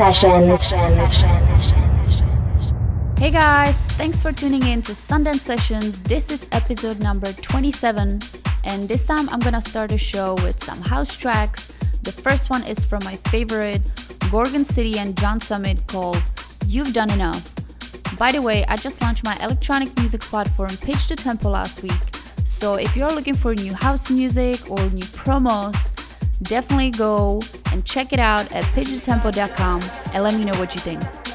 Sessions. Hey guys, thanks for tuning in to Sundance Sessions. This is episode number 27, and this time I'm gonna start a show with some house tracks. The first one is from my favorite Gorgon City and John Summit called You've Done Enough. By the way, I just launched my electronic music platform Pitch the Tempo last week. So if you're looking for new house music or new promos, definitely go and check it out at pitchthetempo.com and let me know what you think.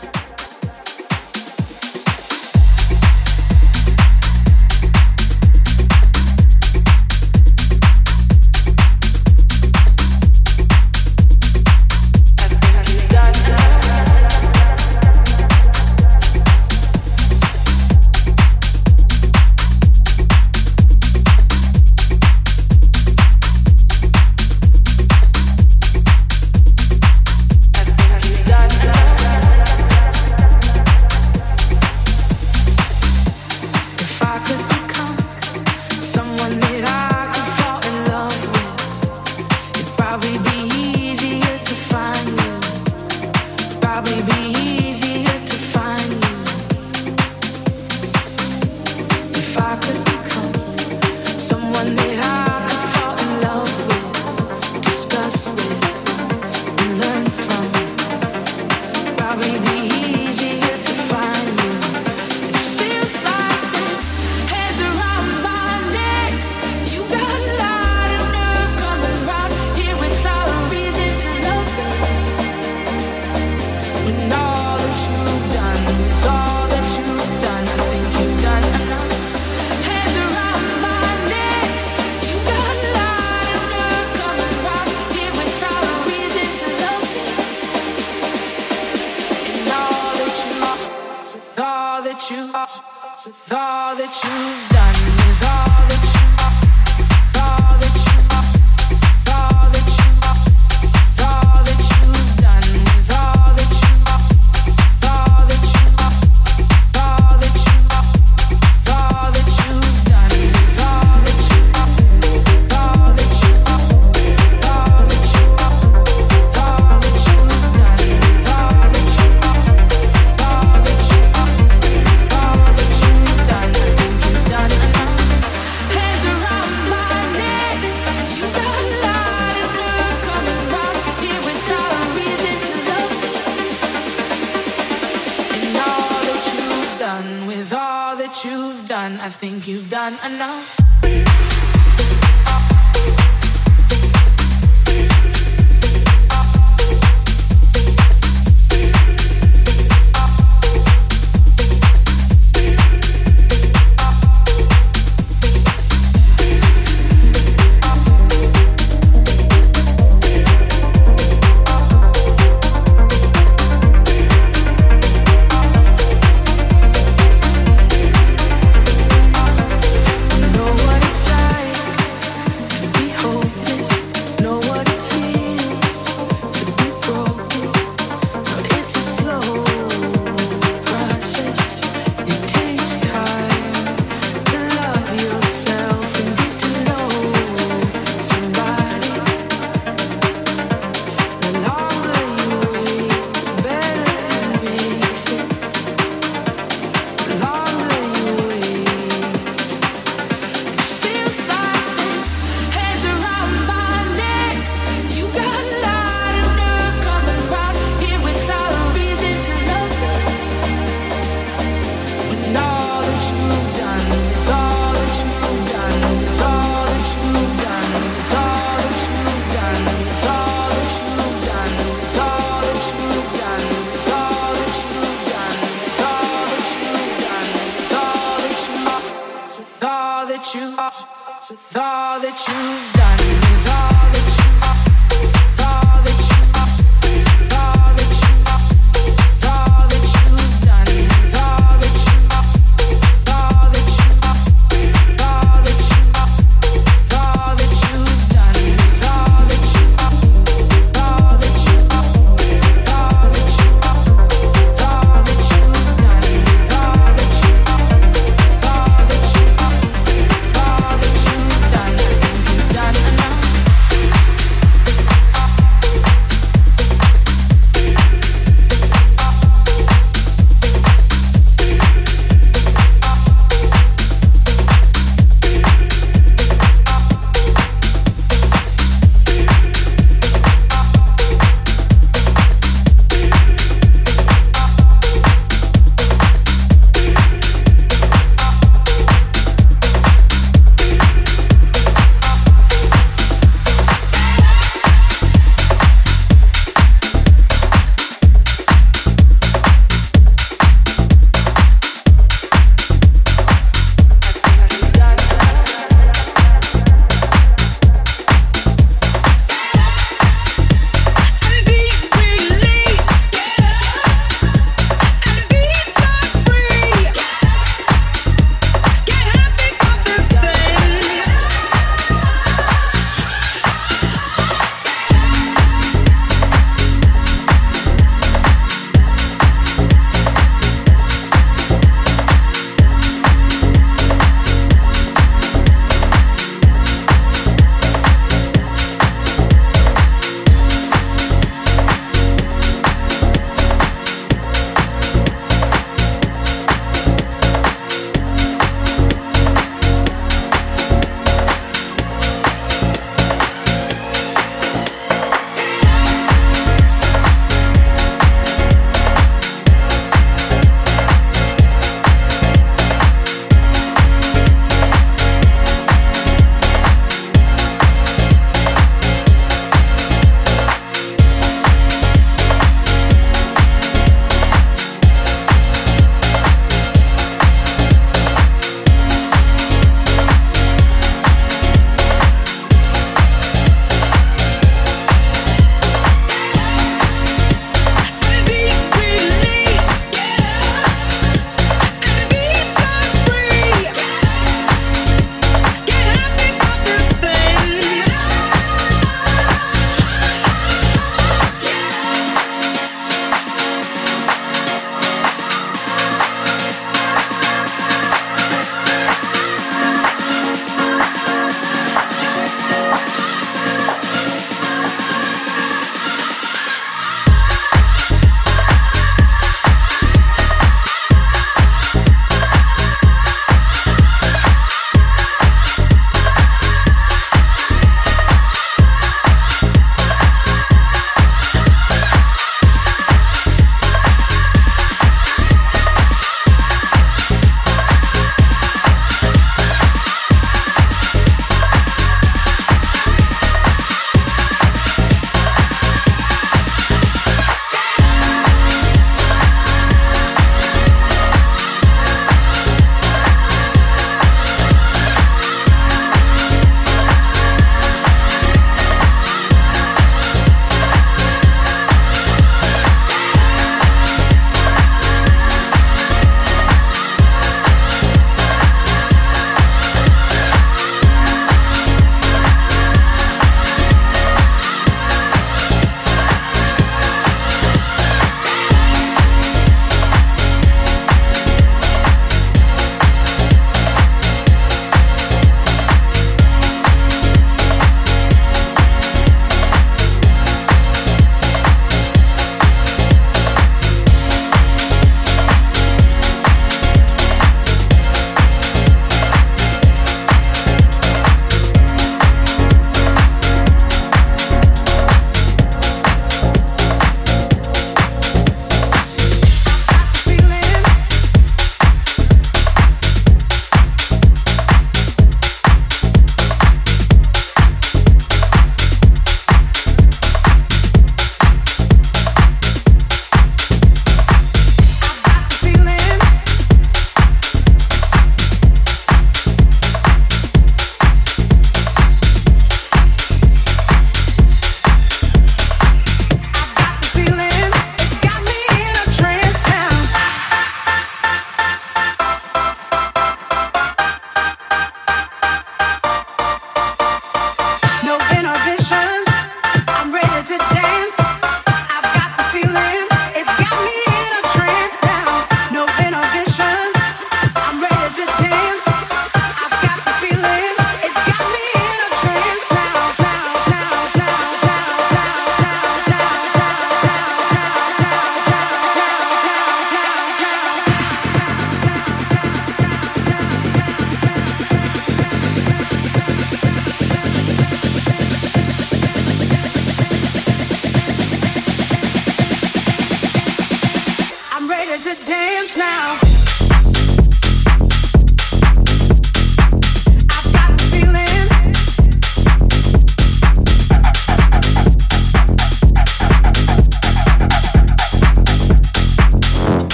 probably be.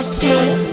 Just stay.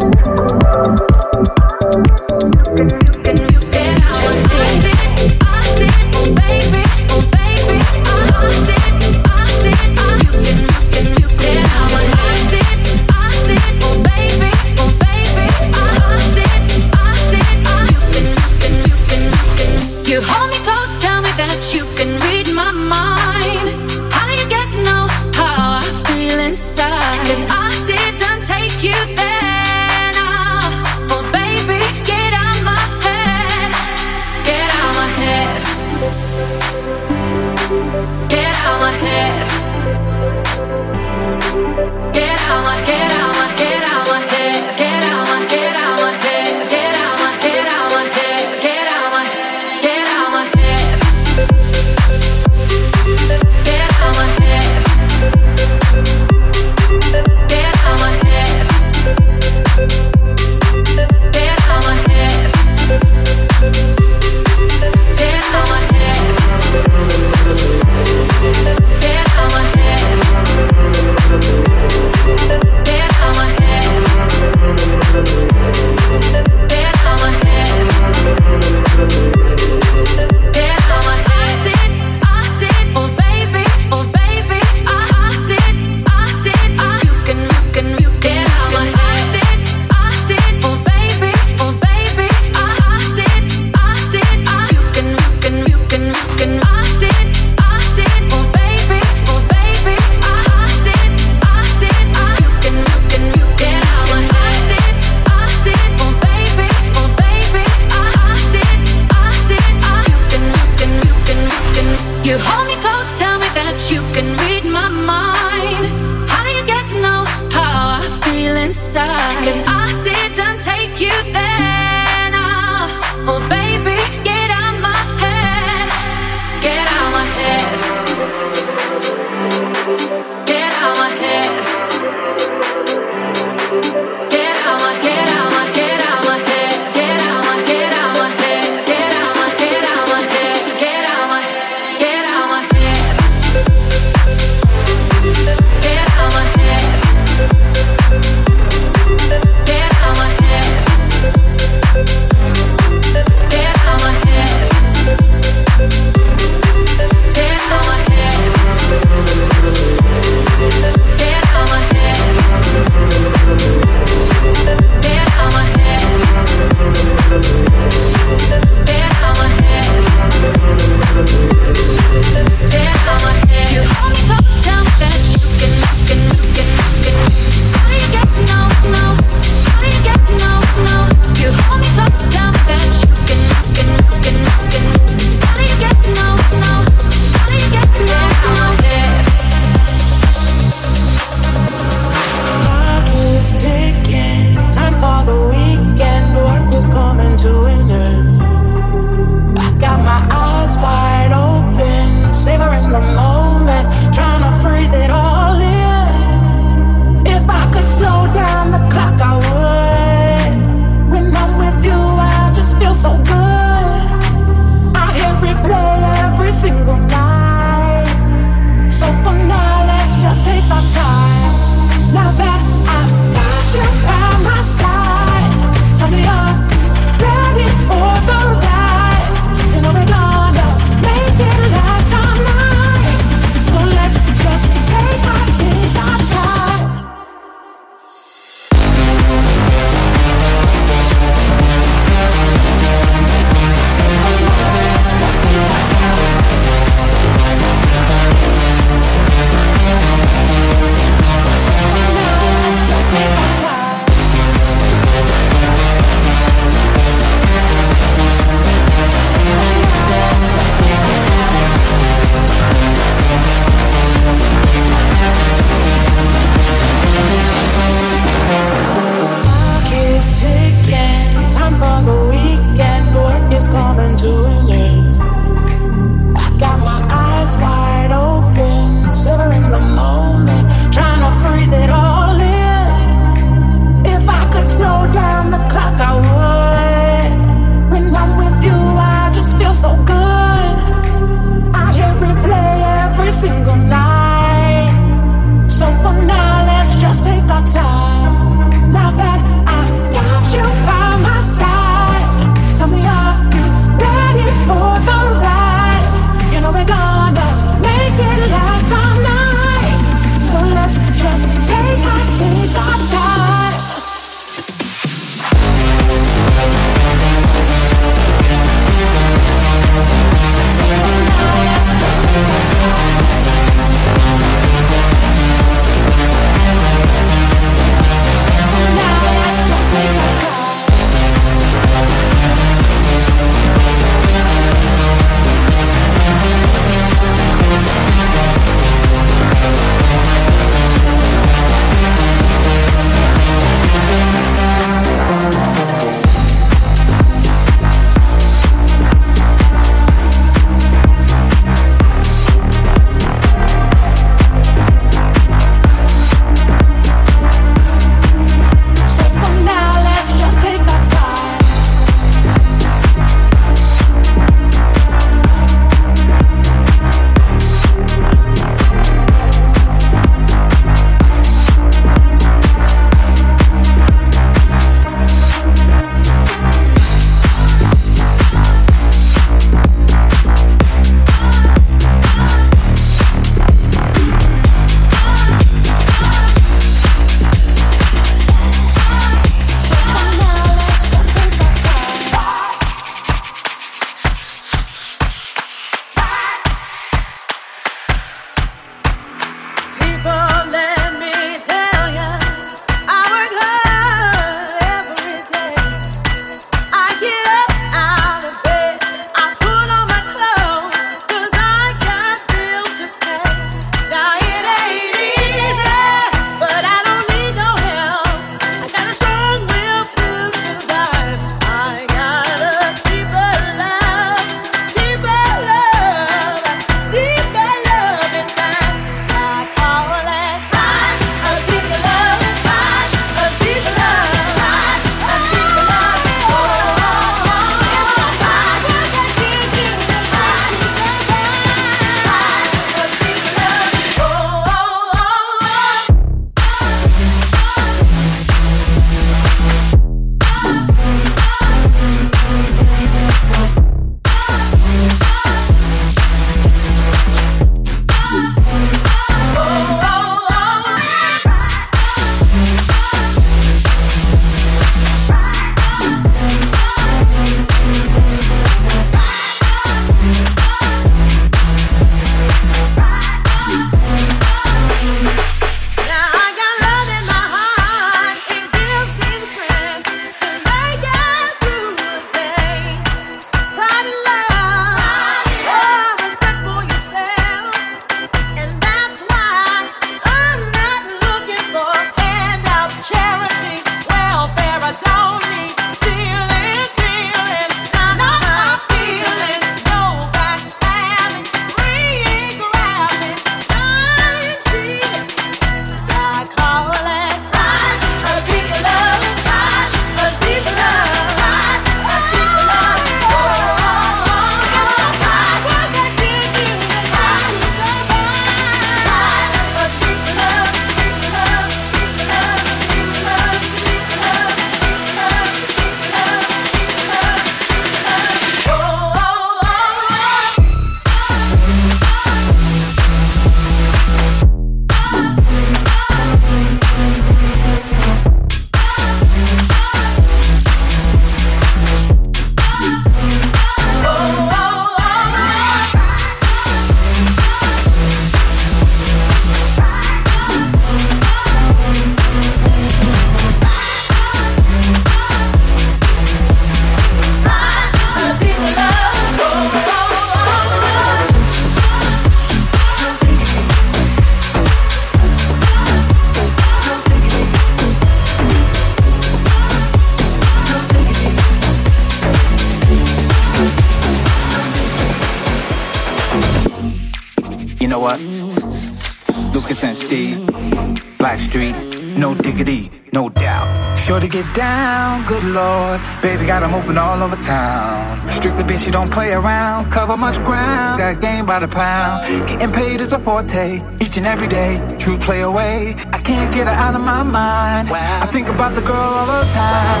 a pound. Getting paid is a forte, each and every day. True play away, I can't get her out of my mind. I think about the girl all the time.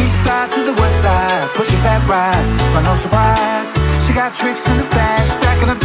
East side to the west side, pushing back rise, but no surprise. She got tricks in the stash, stacking up